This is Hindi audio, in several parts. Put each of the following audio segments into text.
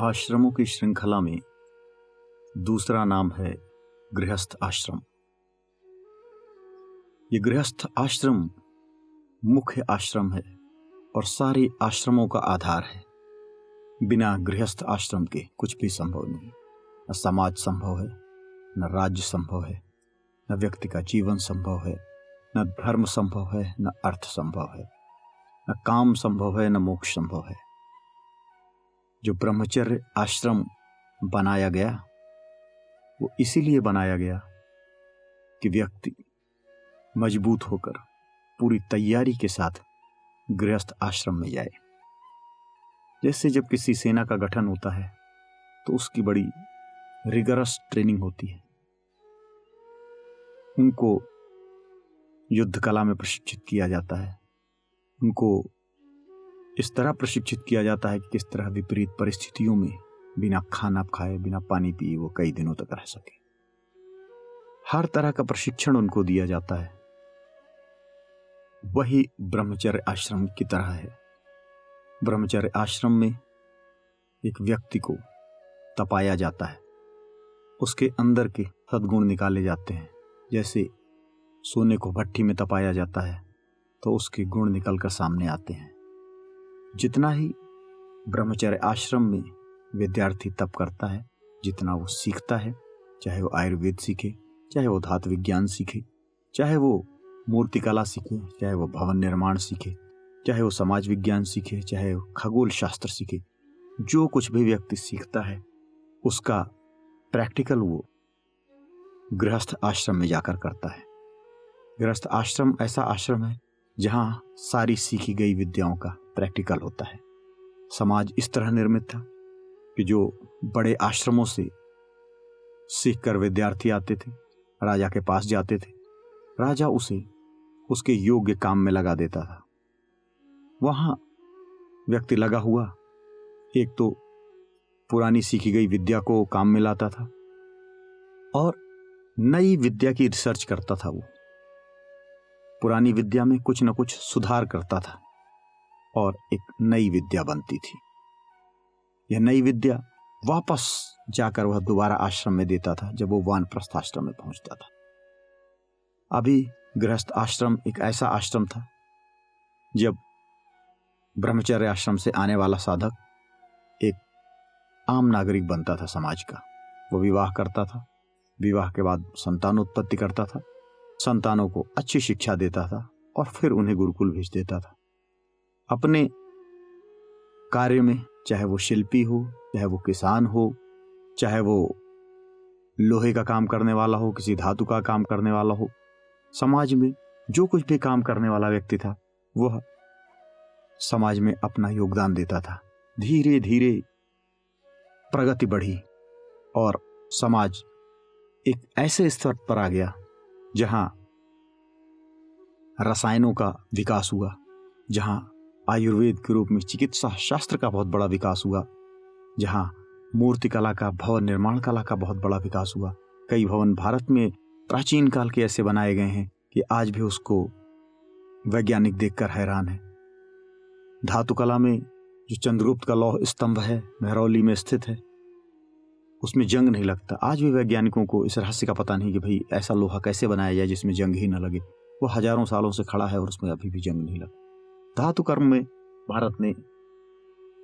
आश्रमों की श्रृंखला में दूसरा नाम है गृहस्थ आश्रम। ये गृहस्थ आश्रम मुख्य आश्रम है और सारे आश्रमों का आधार है। बिना गृहस्थ आश्रम के कुछ भी संभव नहीं। न समाज संभव है, न राज्य संभव है, न व्यक्ति का जीवन संभव है, न धर्म संभव है, न अर्थ संभव है। न काम संभव है, न मोक्ष संभव है। जो ब्रह्मचर्य आश्रम बनाया गया, वो इसीलिए बनाया गया कि व्यक्ति मज़बूत होकर पूरी तैयारी के साथ गृहस्थ आश्रम में जाए। जैसे जब किसी सेना का गठन होता है तो उसकी बड़ी रिगरस ट्रेनिंग होती है। उनको युद्ध कला में प्रशिक्षित किया जाता है। उनको इस तरह प्रशिक्षित किया जाता है कि किस तरह विपरीत परिस्थितियों में बिना खाना खाए, बिना पानी पिए वो कई दिनों तक रह सके। हर तरह का प्रशिक्षण उनको दिया जाता है। वही ब्रह्मचर्य आश्रम की तरह है। ब्रह्मचर्य आश्रम में एक व्यक्ति को तपाया जाता है। उसके अंदर के सद्गुण निकाले जाते हैं। जैसे सोने को भट्टी में तपाया जाता है तो उसके गुण निकल कर सामने आते हैं। जितना ही ब्रह्मचर्य आश्रम में विद्यार्थी तप करता है, जितना वो सीखता है, चाहे वो आयुर्वेद सीखे, चाहे वो धातु विज्ञान सीखे, चाहे वो मूर्तिकला सीखे, चाहे वो भवन निर्माण सीखे, चाहे वो समाज विज्ञान सीखे, चाहे वो खगोल शास्त्र सीखे, जो कुछ भी व्यक्ति सीखता है, उसका प्रैक्टिकल वो गृहस्थ आश्रम में जाकर करता है। गृहस्थ आश्रम ऐसा आश्रम है, जहाँ सारी सीखी गई विद्याओं का प्रैक्टिकल होता है। समाज इस तरह निर्मित था कि जो बड़े आश्रमों से सीख कर विद्यार्थी आते थे, राजा के पास जाते थे, राजा उसे उसके योग्य काम में लगा देता था। वहाँ व्यक्ति लगा हुआ एक तो पुरानी सीखी गई विद्या को काम में लाता था और नई विद्या की रिसर्च करता था वो। पुरानी विद्या में कुछ न कुछ सुधार करता था। और एक नई विद्या बनती थी। यह नई विद्या वापस जाकर वह दोबारा आश्रम में देता था, जब वो वानप्रस्थ आश्रम में पहुँचता था। अभी गृहस्थ आश्रम एक ऐसा आश्रम था, जब ब्रह्मचर्य आश्रम से आने वाला साधक एक आम नागरिक बनता था समाज का। वो विवाह करता था, विवाह के बाद संतान उत्पत्ति करता था, संतानों को अच्छी शिक्षा देता था और फिर उन्हें गुरुकुल भेज देता था। अपने कार्य में, चाहे वो शिल्पी हो, चाहे वो किसान हो, चाहे वो लोहे का काम करने वाला हो, किसी धातु का काम करने वाला हो, समाज में जो कुछ भी काम करने वाला व्यक्ति था, वह समाज में अपना योगदान देता था। धीरे धीरे प्रगति बढ़ी और समाज एक ऐसे स्तर पर आ गया, जहाँ रसायनों का विकास हुआ, जहाँ आयुर्वेद के रूप में चिकित्सा शास्त्र का बहुत बड़ा विकास हुआ, जहाँ मूर्ति कला का, भवन निर्माण कला का बहुत बड़ा विकास हुआ। कई भवन भारत में प्राचीन काल के ऐसे बनाए गए हैं कि आज भी उसको वैज्ञानिक देखकर हैरान है। धातु कला में जो चंद्रगुप्त का लौह स्तंभ है मेहरौली में स्थित है, उसमें जंग नहीं लगता। आज भी वैज्ञानिकों को इस रहस्य का पता नहीं कि भाई ऐसा लोहा कैसे बनाया जाए जिसमें जंग ही न लगे। वो हज़ारों सालों से खड़ा है और उसमें अभी भी जंग नहीं लगता। धातु कर्म में भारत ने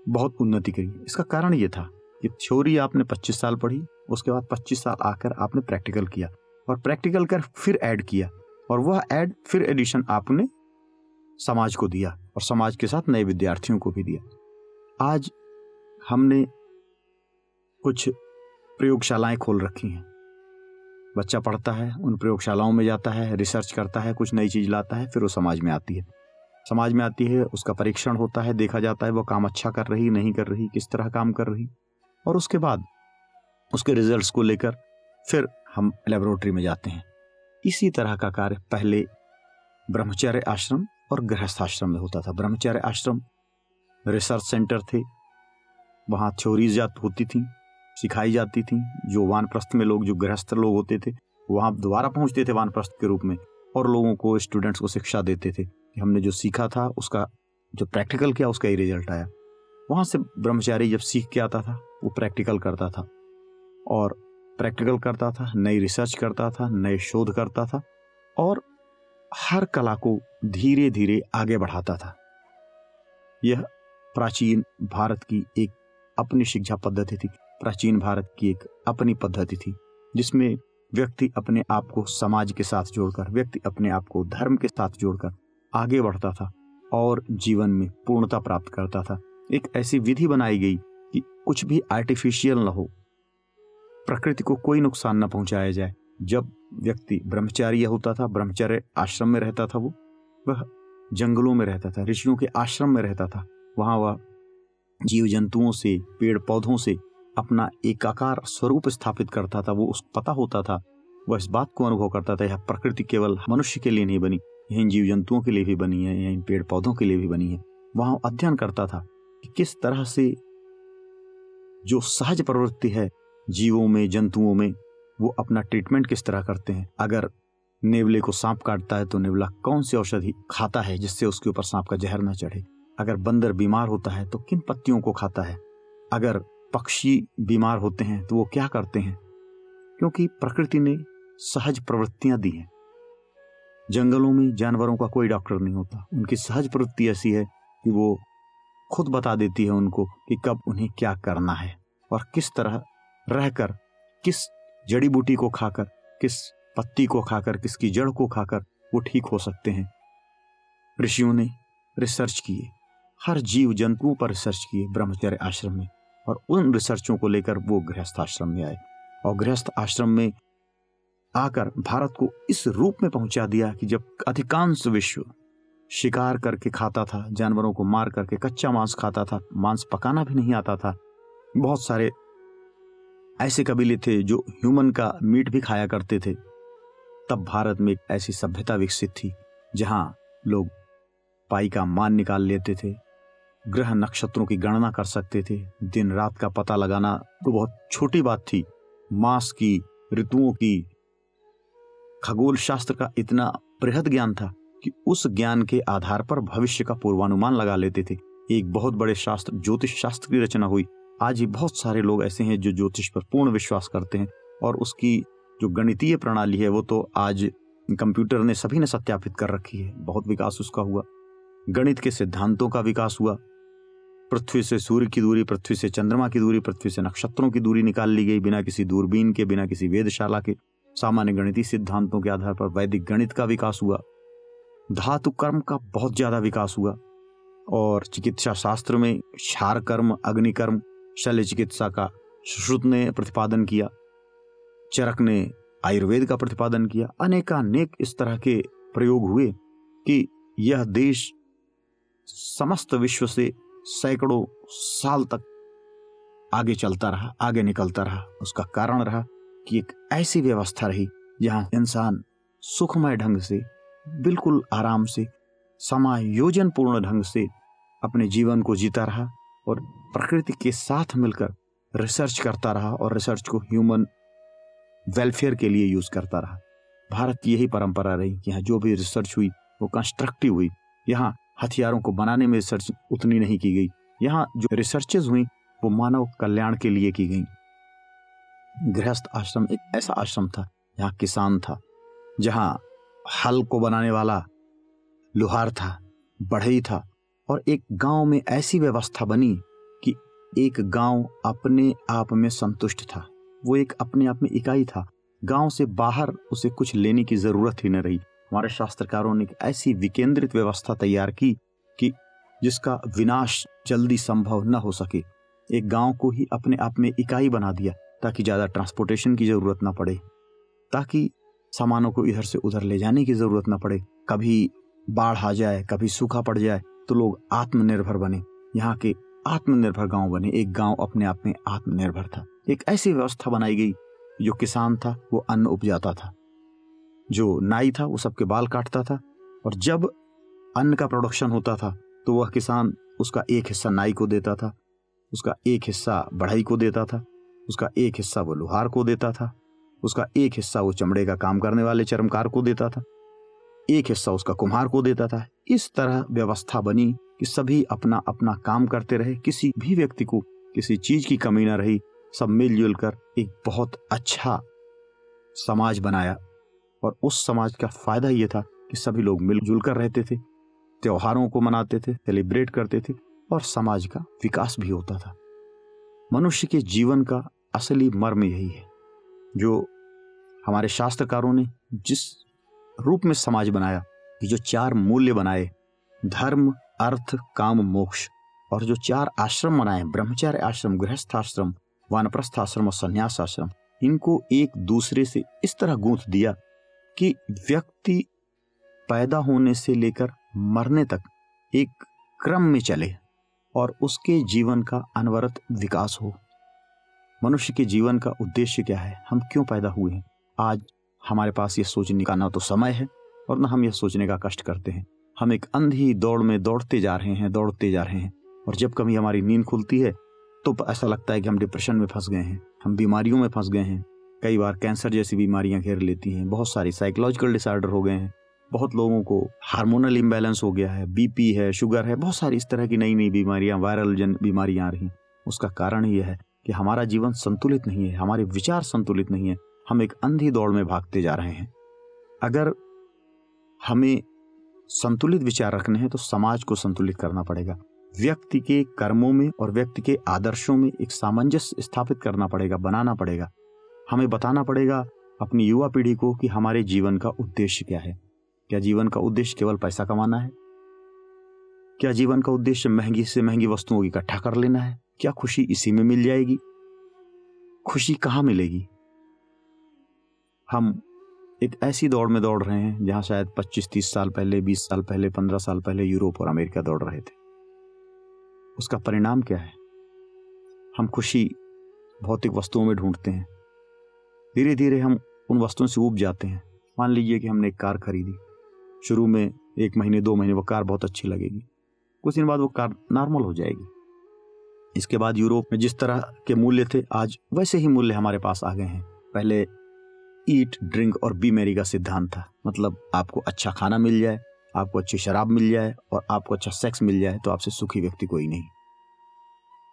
बहुत उन्नति करी। इसका कारण ये था कि थ्योरी आपने 25 साल पढ़ी, उसके बाद 25 साल आकर आपने प्रैक्टिकल किया और प्रैक्टिकल कर फिर ऐड किया और वह ऐड फिर एडिशन आपने समाज को दिया और समाज के साथ नए विद्यार्थियों को भी दिया। आज हमने कुछ प्रयोगशालाएँ खोल रखी हैं। बच्चा पढ़ता है, उन प्रयोगशालाओं में जाता है, रिसर्च करता है, कुछ नई चीज़ लाता है, फिर वो समाज में आती है। समाज में आती है, उसका परीक्षण होता है, देखा जाता है वो काम अच्छा कर रही, नहीं कर रही, किस तरह काम कर रही। और उसके बाद, उसके रिजल्ट्स को लेकर फिर हम लेबोरेटरी में जाते हैं। इसी तरह का कार्य पहले ब्रह्मचर्य आश्रम और गृहस्थ आश्रम में होता था। ब्रह्मचर्य आश्रम रिसर्च सेंटर थे। वहाँ थ्योरीज होती थी, सिखाई जाती थी। जो वानप्रस्थ में लोग, जो गृहस्थ लोग होते थे वहाँ दोबारा पहुँचते थे वानप्रस्थ के रूप में और लोगों को स्टूडेंट्स को शिक्षा देते थे। हमने जो सीखा था, उसका जो प्रैक्टिकल किया, उसका ही रिज़ल्ट आया। वहाँ से ब्रह्मचारी जब सीख के आता था, वो प्रैक्टिकल करता था और प्रैक्टिकल करता था, नई रिसर्च करता था, नए शोध करता था और हर कला को धीरे धीरे आगे बढ़ाता था। यह प्राचीन भारत की एक अपनी शिक्षा पद्धति थी। प्राचीन भारत की एक अपनी पद्धति थी, जिसमें व्यक्ति अपने आप को समाज के साथ जोड़कर, व्यक्ति अपने आप को धर्म के साथ जोड़कर आगे बढ़ता था और जीवन में पूर्णता प्राप्त करता था। एक ऐसी विधि बनाई गई कि कुछ भी आर्टिफिशियल न हो, प्रकृति को कोई नुकसान न पहुँचाया जाए। जब व्यक्ति ब्रह्मचार्य होता था, ब्रह्मचर्य आश्रम में रहता था वो, वह जंगलों में रहता था, ऋषियों के आश्रम में रहता था। वहाँ वह जीव जंतुओं से पेड़ पौधों से अपना एकाकार स्वरूप स्थापित करता था, वो उस पता होता था, वह इस बात को अनुभव करता था, यह प्रकृति केवल मनुष्य के लिए नहीं बनी यह जीव जंतुओं के लिए भी बनी है, यह पेड़ पौधों के लिए भी बनी है। वहाँ अध्ययन करता था कि किस तरह से जो सहज प्रवृत्ति है जीवों में, जंतुओं में, वो अपना ट्रीटमेंट किस तरह करते हैं। अगर नेवले को सांप काटता है तो नेवला कौन सी औषधि खाता है जिससे उसके ऊपर सांप का जहर न चढ़े? अगर बंदर बीमार होता है तो किन पत्तियों को खाता है? अगर पक्षी बीमार होते हैं तो वो क्या करते हैं? क्योंकि प्रकृति ने सहज प्रवृत्तियाँ दी हैं। जंगलों में जानवरों का कोई डॉक्टर नहीं होता। उनकी सहज प्रवृत्ति ऐसी है कि वो खुद बता देती है उनको कि कब उन्हें क्या करना है और किस तरह रहकर, किस जड़ी बूटी को खाकर, किस पत्ती को खाकर, किसकी जड़ को खाकर वो ठीक हो सकते हैं। ऋषियों ने रिसर्च किए। हर जीव जंतुओं पर रिसर्च किए ब्रह्मचर्य आश्रम में और उन रिसर्चों को लेकर वो गृहस्थ आश्रम में आए। और गृहस्थ आश्रम में आकर भारत को इस रूप में पहुँचा दिया कि जब अधिकांश विश्व शिकार करके खाता था, जानवरों को मार करके कच्चा मांस खाता था, मांस पकाना भी नहीं आता था, बहुत सारे ऐसे कबीले थे जो ह्यूमन का मीट भी खाया करते थे। तब भारत में एक ऐसी सभ्यता विकसित थी, जहाँ लोग पाई का मान निकाल लेते थे, ग्रह नक्षत्रों की गणना कर सकते थे। दिन रात का पता लगाना तो बहुत छोटी बात थी। मास की, ऋतुओं की खगोल शास्त्र का इतना बृहद ज्ञान था कि उस ज्ञान के आधार पर भविष्य का पूर्वानुमान लगा लेते थे। एक बहुत बड़े शास्त्र, ज्योतिष शास्त्र की रचना हुई। आज ही बहुत सारे लोग ऐसे हैं जो ज्योतिष पर पूर्ण विश्वास करते हैं और उसकी जो गणितीय प्रणाली है वो तो आज कंप्यूटर ने सभी ने सत्यापित कर रखी है। बहुत विकास उसका हुआ। गणित के सिद्धांतों का विकास हुआ। पृथ्वी से सूर्य की दूरी, पृथ्वी से चंद्रमा की दूरी, पृथ्वी से नक्षत्रों की दूरी निकाल ली गई बिना किसी दूरबीन के, बिना किसी वेदशाला के। सामान्य गणितीय सिद्धांतों के आधार पर वैदिक गणित का विकास हुआ। धातु कर्म का बहुत ज़्यादा विकास हुआ और चिकित्सा शास्त्र में क्षार कर्म अग्निकर्म शल्य चिकित्सा का सुश्रुत ने प्रतिपादन किया। चरक ने आयुर्वेद का प्रतिपादन किया। अनेकानेक इस तरह के प्रयोग हुए कि यह देश समस्त विश्व से सैकड़ों साल तक आगे चलता रहा, आगे निकलता रहा, उसका कारण रहा। कि एक ऐसी व्यवस्था रही जहाँ इंसान सुखमय ढंग से, बिल्कुल आराम से समायोजन पूर्ण ढंग से अपने जीवन को जीता रहा और प्रकृति के साथ मिलकर रिसर्च करता रहा और रिसर्च को ह्यूमन वेलफेयर के लिए यूज़ करता रहा। भारत की यही परंपरा रही कि यहाँ जो भी रिसर्च हुई, वो कंस्ट्रक्टिव हुई। यहाँ हथियारों को बनाने में रिसर्च उतनी नहीं की गई। यहाँ जो रिसर्चेज हुई, वो मानव कल्याण के लिए की गई। गृहस्थ आश्रम, एक ऐसा आश्रम था, जहाँ किसान था, जहाँ हल को बनाने वाला लोहार था, बढ़ई था और एक गाँव में ऐसी व्यवस्था बनी कि एक गाँव अपने आप में संतुष्ट था। वो एक अपने आप में इकाई था। गाँव से बाहर उसे कुछ लेने की ज़रूरत ही न रही। हमारे शास्त्रकारों ने एक ऐसी विकेंद्रित व्यवस्था तैयार की कि जिसका विनाश जल्दी संभव न हो सके। एक गाँव को ही अपने आप में इकाई बना दिया। ताकि ज़्यादा ट्रांसपोर्टेशन की ज़रूरत ना पड़े, ताकि सामानों को इधर से उधर ले जाने की ज़रूरत ना पड़े। कभी बाढ़ आ जाए, कभी सूखा पड़ जाए तो लोग आत्मनिर्भर बने। यहाँ के आत्मनिर्भर गाँव बने। एक गाँव अपने आप में आत्मनिर्भर था। एक ऐसी व्यवस्था बनाई गई जो किसान था, वो अन्न उपजाता था। जो नाई था, वो सबके बाल काटता था। और जब अन्न का प्रोडक्शन होता था तो वह किसान उसका एक हिस्सा नाई को देता था, उसका एक हिस्सा बढ़ाई को देता था। उसका एक हिस्सा वो लोहार को देता था। उसका एक हिस्सा वो चमड़े का काम करने वाले चरमकार को देता था। एक हिस्सा उसका कुम्हार को देता था। इस तरह व्यवस्था बनी कि सभी अपना अपना काम करते रहे, किसी भी व्यक्ति को किसी चीज़ की कमी ना रही, सब मिलजुल कर एक बहुत अच्छा समाज बनाया। और उस समाज का फ़ायदा ये था कि सभी लोग मिलजुल कर रहते थे, त्योहारों को मनाते थे, सेलिब्रेट करते थे और समाज का विकास भी होता था। मनुष्य के जीवन का असली मर्म यही है, जो हमारे शास्त्रकारों ने जिस रूप में समाज बनाया कि जो चार मूल्य बनाए, धर्म, अर्थ, काम, मोक्ष, और जो चार आश्रम बनाए, ब्रह्मचार्य आश्रम गृहस्थ आश्रम वानप्रस्थ आश्रम और संन्यास आश्रम इनको एक दूसरे से इस तरह गूंथ दिया कि व्यक्ति पैदा होने से लेकर मरने तक एक क्रम में चले। और उसके जीवन का अनवरत विकास हो। मनुष्य के जीवन का उद्देश्य क्या है? हम क्यों पैदा हुए हैं? आज हमारे पास ये सोचने का ना तो समय है और ना हम यह सोचने का कष्ट करते हैं। हम एक अंधी दौड़ में दौड़ते जा रहे हैं, दौड़ते जा रहे हैं और जब कभी हमारी नींद खुलती है तो ऐसा लगता है कि हम डिप्रेशन में फंस गए हैं, हम बीमारियों में फंस गए हैं। कई बार कैंसर जैसी बीमारियाँ घेर लेती हैं, बहुत सारी साइकोलॉजिकल डिसऑर्डर हो गए हैं। बहुत लोगों को हार्मोनल इम्बैलेंस हो गया है बीपी है शुगर है, बहुत सारी इस तरह की नई नई बीमारियाँ वायरल जन बीमारियाँ आ रही हैं। उसका कारण यह है कि हमारा जीवन संतुलित नहीं है, हमारे विचार संतुलित नहीं है, हम एक अंधी दौड़ में भागते जा रहे हैं। अगर हमें संतुलित विचार रखने हैं तो समाज को संतुलित करना पड़ेगा। व्यक्ति के कर्मों में और व्यक्ति के आदर्शों में एक सामंजस्य स्थापित करना पड़ेगा, बनाना पड़ेगा। हमें बताना पड़ेगा अपनी युवा पीढ़ी को कि हमारे जीवन का उद्देश्य क्या है। क्या जीवन का उद्देश्य केवल पैसा कमाना है? क्या जीवन का उद्देश्य महँगी से महँगी वस्तुओं को इकट्ठा कर लेना है? क्या खुशी इसी में मिल जाएगी? खुशी कहाँ मिलेगी? हम एक ऐसी दौड़ में दौड़ रहे हैं जहाँ शायद 25-30 साल पहले 20 साल पहले 15 साल पहले यूरोप और अमेरिका दौड़ रहे थे। उसका परिणाम क्या है? हम खुशी भौतिक वस्तुओं में ढूंढते हैं। धीरे धीरे हम उन वस्तुओं से उब जाते हैं। मान लीजिए कि हमने एक कार खरीदी। शुरू में एक महीने, दो महीने वो कार बहुत अच्छी लगेगी। कुछ दिन बाद वो कार नॉर्मल हो जाएगी। इसके बाद यूरोप में जिस तरह के मूल्य थे, आज वैसे ही मूल्य हमारे पास आ गए हैं। पहले ईट, ड्रिंक और बी मेरी का सिद्धांत था। मतलब आपको अच्छा खाना मिल जाए, आपको अच्छी शराब मिल जाए और आपको अच्छा सेक्स मिल जाए तो आपसे सुखी व्यक्ति कोई नहीं।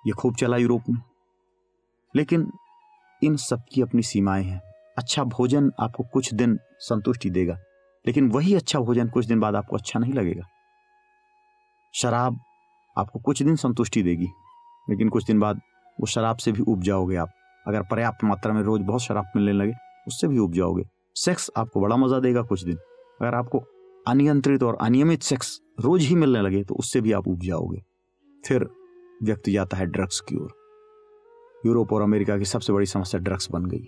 ये खूब चला यूरोप में। लेकिन इन सब की अपनी सीमाएँ हैं। अच्छा भोजन आपको कुछ दिन संतुष्टि देगा। लेकिन वही अच्छा भोजन कुछ दिन बाद आपको अच्छा नहीं लगेगा। शराब आपको कुछ दिन संतुष्टि देगी, लेकिन कुछ दिन बाद वो शराब से भी उब जाओगे आप। अगर पर्याप्त मात्रा में रोज बहुत शराब मिलने लगे, उससे भी उब जाओगे। सेक्स आपको बड़ा मज़ा देगा कुछ दिन। अगर आपको अनियंत्रित और अनियमित सेक्स रोज ही मिलने लगे तो उससे भी आप उब जाओगे। फिर व्यक्ति जाता है ड्रग्स की ओर। यूरोप और अमेरिका की सबसे बड़ी समस्या ड्रग्स बन गई।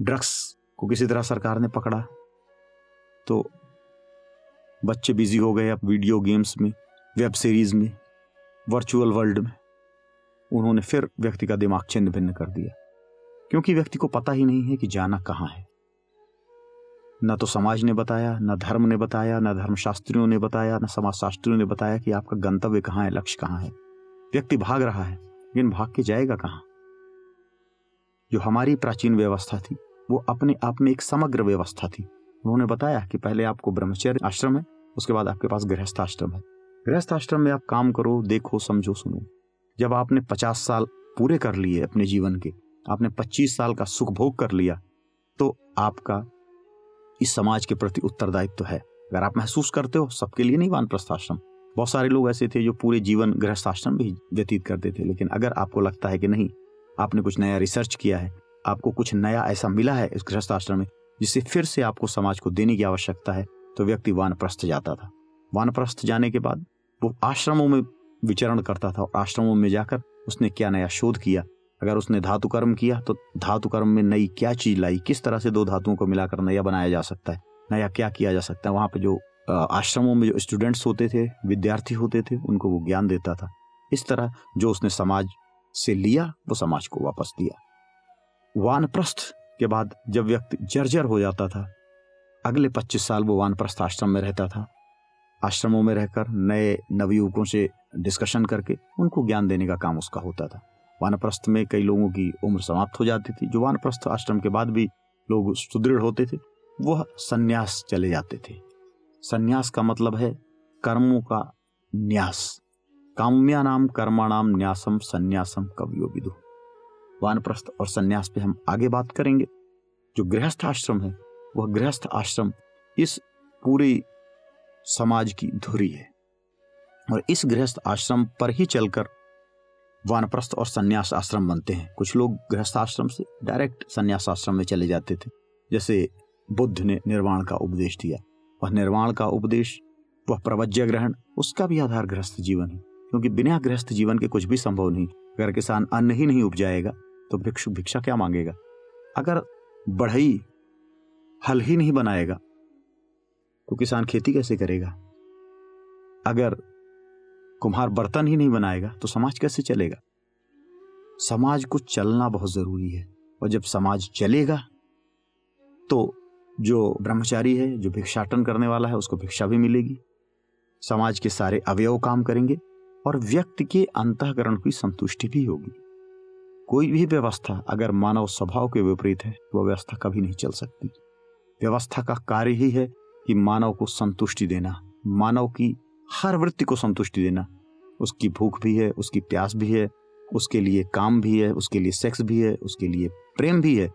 ड्रग्स को किसी तरह सरकार ने पकड़ा। तो बच्चे बिज़ी हो गए अब वीडियो गेम्स में वेब सीरीज़ में वर्चुअल वर्ल्ड में। उन्होंने फिर व्यक्ति का दिमाग छिन्न भिन्न कर दिया, क्योंकि व्यक्ति को पता ही नहीं है कि जाना कहाँ है। न तो समाज ने बताया, न धर्म ने बताया, न धर्मशास्त्रियों ने बताया, न समाजशास्त्रियों ने बताया कि आपका गंतव्य कहाँ है, लक्ष्य कहाँ है। व्यक्ति भाग रहा है, लेकिन भाग के जाएगा कहाँ? जो हमारी प्राचीन व्यवस्था थी, वो अपने आप में एक समग्र व्यवस्था थी। उन्होंने बताया कि पहले आपको ब्रह्मचर्य आश्रम है, उसके बाद आपके पास गृहस्थ आश्रम है। गृहस्थ आश्रम में आप काम करो, देखो, समझो, सुनो। जब आपने पचास साल पूरे कर लिए अपने जीवन के, आपने पच्चीस साल का सुख भोग कर लिया तो आपका इस समाज के प्रति उत्तरदायित्व तो है। अगर आप महसूस करते हो, सबके लिए नहीं, वानप्रस्थ आश्रम। बहुत सारे लोग ऐसे थे जो पूरे जीवन गृहस्थ आश्रम भी व्यतीत करते थे, लेकिन अगर आपको लगता है कि नहीं, आपने कुछ नया रिसर्च किया है, आपको कुछ नया ऐसा मिला है इस गृहस्थ आश्रम में जिसे फिर से आपको समाज को देने की आवश्यकता है तो व्यक्ति वानप्रस्थ जाता था। वानप्रस्थ जाने के बाद वो आश्रमों में विचरण करता था और आश्रमों में जाकर उसने क्या नया शोध किया? अगर उसने धातु कर्म किया तो धातु कर्म में नई क्या चीज़ लाई? किस तरह से दो धातुओं को मिलाकर नया बनाया जा सकता है? नया क्या किया जा सकता है? वहाँ पे जो आश्रमों में जो स्टूडेंट्स होते थे, विद्यार्थी होते थे, उनको वो ज्ञान देता था। इस तरह जो उसने समाज से लिया, वो समाज को वापस दिया। वानप्रस्थ के बाद जब व्यक्ति जर्जर हो जाता था, अगले 25 साल वो वानप्रस्थ आश्रम में रहता था। आश्रमों में रहकर नए नवयुवकों से डिस्कशन करके उनको ज्ञान देने का काम उसका होता था। वानप्रस्थ में कई लोगों की उम्र समाप्त हो जाती थी। जो वानप्रस्थ आश्रम के बाद भी लोग सुदृढ़ होते थे, वह संन्यास चले जाते थे। संन्यास का मतलब है कर्मों का न्यास। काम्या नाम कर्माणाम न्यासम संन्यासम कवियो विदु। वानप्रस्थ और संन्यास पे हम आगे बात करेंगे। जो गृहस्थ आश्रम है, वह गृहस्थ आश्रम इस पूरे समाज की धुरी है। और इस गृहस्थ आश्रम पर ही चलकर वानप्रस्थ और संन्यास आश्रम बनते हैं। कुछ लोग गृहस्थ आश्रम से डायरेक्ट संन्यास आश्रम में चले जाते थे। जैसे बुद्ध ने निर्वाण का उपदेश दिया। वह निर्वाण का उपदेश, वह प्रवज्य ग्रहण, उसका भी आधार गृहस्थ जीवन है। क्योंकि बिना गृहस्थ जीवन के कुछ भी संभव नहीं। अगर किसान अन्न ही नहीं उपजाएगा तो भिक्षु, भिक्षा क्या मांगेगा? अगर बढ़ई हल ही नहीं बनाएगा तो किसान खेती कैसे करेगा? अगर कुम्हार बर्तन ही नहीं बनाएगा तो समाज कैसे चलेगा? समाज को चलना बहुत ज़रूरी है, और जब समाज चलेगा तो जो ब्रह्मचारी है, जो भिक्षाटन करने वाला है, उसको भिक्षा भी मिलेगी। समाज के सारे अवयव काम करेंगे, और व्यक्ति के अंतकरण की संतुष्टि भी होगी। कोई भी व्यवस्था अगर मानव स्वभाव के विपरीत है, वह व्यवस्था कभी नहीं चल सकती। व्यवस्था का कार्य ही है कि मानव को संतुष्टि देना, मानव की हर वृत्ति को संतुष्टि देना। उसकी भूख भी है, उसकी प्यास भी है, उसके लिए काम भी है, उसके लिए सेक्स भी है, उसके लिए प्रेम भी है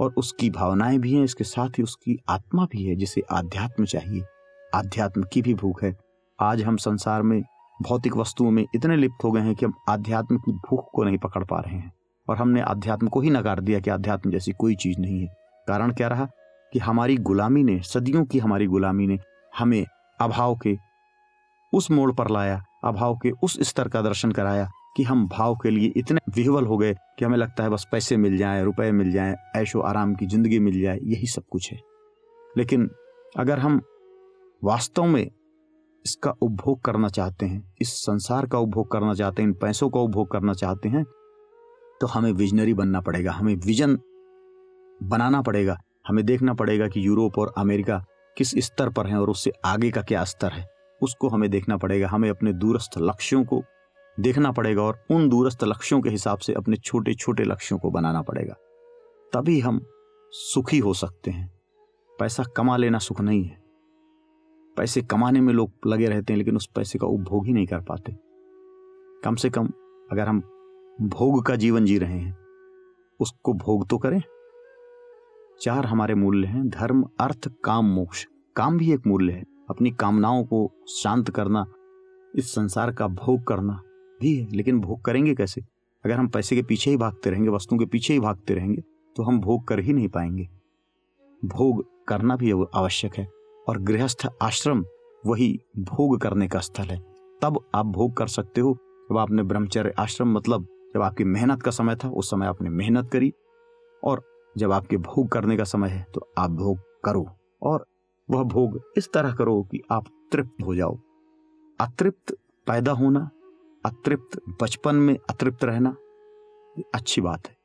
और उसकी भावनाएँ भी हैं, इसके साथ ही उसकी आत्मा भी है, जिसे आध्यात्म चाहिए। आध्यात्म की भी भूख है। आज हम संसार में भौतिक वस्तुओं में इतने लिप्त हो गए हैं कि हम आध्यात्म की भूख को नहीं पकड़ पा रहे हैं। और हमने अध्यात्म को ही नकार दिया कि अध्यात्म जैसी कोई चीज़ नहीं है। कारण क्या रहा? कि हमारी गुलामी ने, सदियों की हमारी गुलामी ने हमें अभाव के उस मोड़ पर लाया, अभाव के उस स्तर का दर्शन कराया कि हम भाव के लिए इतने विह्वल हो गए कि हमें लगता है बस पैसे मिल जाए, रुपए मिल जाए, ऐशो आराम की ज़िंदगी मिल जाए, यही सब कुछ है। लेकिन अगर हम वास्तव में इसका उपभोग करना चाहते हैं, इस संसार का उपभोग करना चाहते हैं, इन पैसों का उपभोग करना चाहते हैं तो हमें विजनरी बनना पड़ेगा, हमें विजन बनाना पड़ेगा, हमें देखना पड़ेगा कि यूरोप और अमेरिका किस स्तर पर है और उससे आगे का क्या स्तर है। उसको हमें देखना पड़ेगा, हमें अपने दूरस्थ लक्ष्यों को देखना पड़ेगा और उन दूरस्थ लक्ष्यों के हिसाब से अपने छोटे छोटे लक्ष्यों को बनाना पड़ेगा। तभी हम सुखी हो सकते हैं। पैसा कमा लेना सुख नहीं है। पैसे कमाने में लोग लगे रहते हैं, लेकिन उस पैसे का उपभोग ही नहीं कर पाते। कम से कम अगर हम भोग का जीवन जी रहे हैं। उसको भोग तो करें। चार हमारे मूल्य हैं, धर्म, अर्थ, काम, मोक्ष। काम भी एक मूल्य है। अपनी कामनाओं को शांत करना, इस संसार का भोग करना भी है। लेकिन भोग करेंगे कैसे? अगर हम पैसे के पीछे ही भागते रहेंगे, वस्तुओं के पीछे ही भागते रहेंगे तो हम भोग कर ही नहीं पाएँगे। भोग करना भी आवश्यक है और गृहस्थ आश्रम वही भोग करने का स्थल है। तब आप भोग कर सकते हो। जब आपने ब्रह्मचर्य आश्रम मतलब जब आपकी मेहनत का समय था, उस समय आपने मेहनत करी और जब आपके भोग करने का समय है तो आप भोग करो और वह भोग इस तरह करो कि आप तृप्त हो जाओ। अतृप्त पैदा होना, अतृप्त बचपन में अतृप्त रहना, ये अच्छी बात है।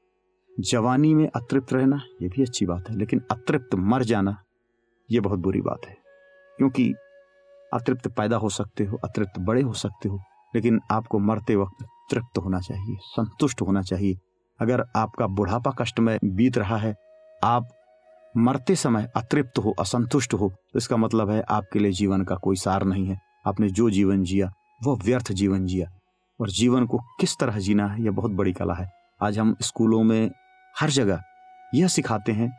जवानी में अतृप्त रहना यह भी अच्छी बात है, लेकिन अतृप्त मर जाना यह बहुत बुरी बात है। क्योंकि अतृप्त पैदा हो सकते हो, अतृप्त बड़े हो सकते हो, लेकिन आपको मरते वक्त तृप्त होना चाहिए, संतुष्ट होना चाहिए। अगर आपका बुढ़ापा कष्ट में बीत रहा है, आप मरते समय अतृप्त हो, असंतुष्ट हो तो इसका मतलब है आपके लिए जीवन का कोई सार नहीं है। आपने जो जीवन जिया वह व्यर्थ जीवन जिया। और जीवन को किस तरह जीना है, यह बहुत बड़ी कला है। आज हम स्कूलों में हर जगह यह सिखाते हैं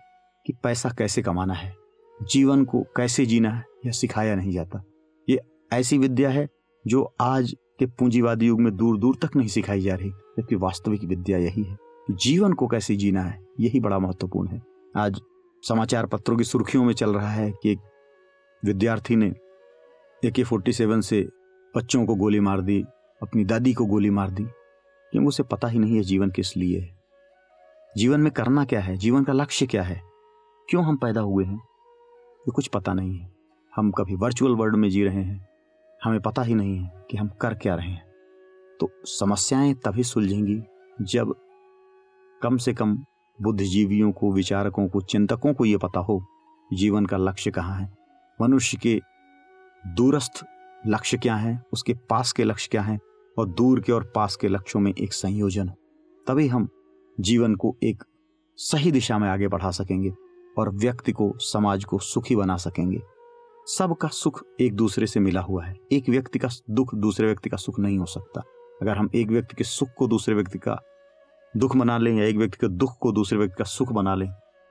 कि पैसा कैसे कमाना है, जीवन को कैसे जीना है, यह सिखाया नहीं जाता। ये ऐसी विद्या है जो आज के पूंजीवादी युग में दूर दूर तक नहीं सिखाई जा रही, जबकि वास्तविक विद्या यही है। जीवन को कैसे जीना है, यही बड़ा महत्वपूर्ण है। आज समाचार पत्रों की सुर्खियों में चल रहा है कि एक विद्यार्थी ने ए के फोर्टी सेवन से बच्चों को गोली मार दी, अपनी दादी को गोली मार दी, क्योंकि उसे पता ही नहीं है जीवन किस लिए है। जीवन में करना क्या है? जीवन का लक्ष्य क्या है? क्यों हम पैदा हुए हैं? ये कुछ पता नहीं है। हम कभी वर्चुअल वर्ल्ड में जी रहे हैं। हमें पता ही नहीं है कि हम कर क्या रहे हैं। तो समस्याएँ तभी सुलझेंगी जब कम से कम बुद्धिजीवियों को, विचारकों को, चिंतकों को ये पता हो जीवन का लक्ष्य कहाँ है। मनुष्य के दूरस्थ लक्ष्य क्या है, उसके पास के लक्ष्य क्या है और दूर के और पास के लक्ष्यों में एक संयोजन। हो तभी हम जीवन को एक सही दिशा में आगे बढ़ा सकेंगे और व्यक्ति को, समाज को सुखी बना सकेंगे। सबका सुख एक दूसरे से मिला हुआ है। एक व्यक्ति का दुख दूसरे व्यक्ति का सुख नहीं हो सकता। अगर हम एक व्यक्ति के सुख को दूसरे व्यक्ति का दुख बना लें या एक व्यक्ति के दुख को दूसरे व्यक्ति का सुख बना लें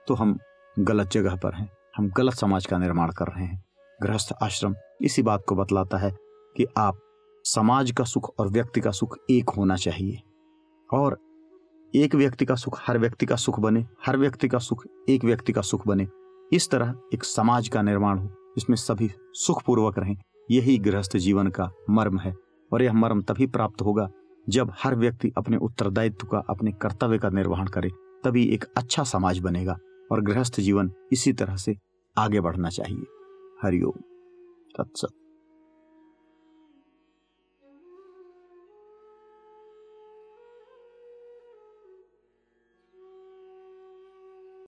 तो हम गलत जगह पर हैं। हम गलत समाज का निर्माण कर रहे हैं। गृहस्थ आश्रम इसी बात को बतलाता है कि आप समाज का सुख और व्यक्ति का सुख एक होना चाहिए। और एक व्यक्ति का सुख हर व्यक्ति का सुख बने, हर व्यक्ति का सुख एक व्यक्ति का सुख बने। इस तरह एक समाज का निर्माण हो। जिसमें सभी सुखपूर्वक रहें। यही गृहस्थ जीवन का मर्म है और यह मर्म तभी प्राप्त होगा जब हर व्यक्ति अपने उत्तरदायित्व का, अपने कर्तव्य का निर्वहन करे, तभी एक अच्छा समाज बनेगा और गृहस्थ जीवन इसी तरह से आगे बढ़ना चाहिए। हरिओम तत्सत।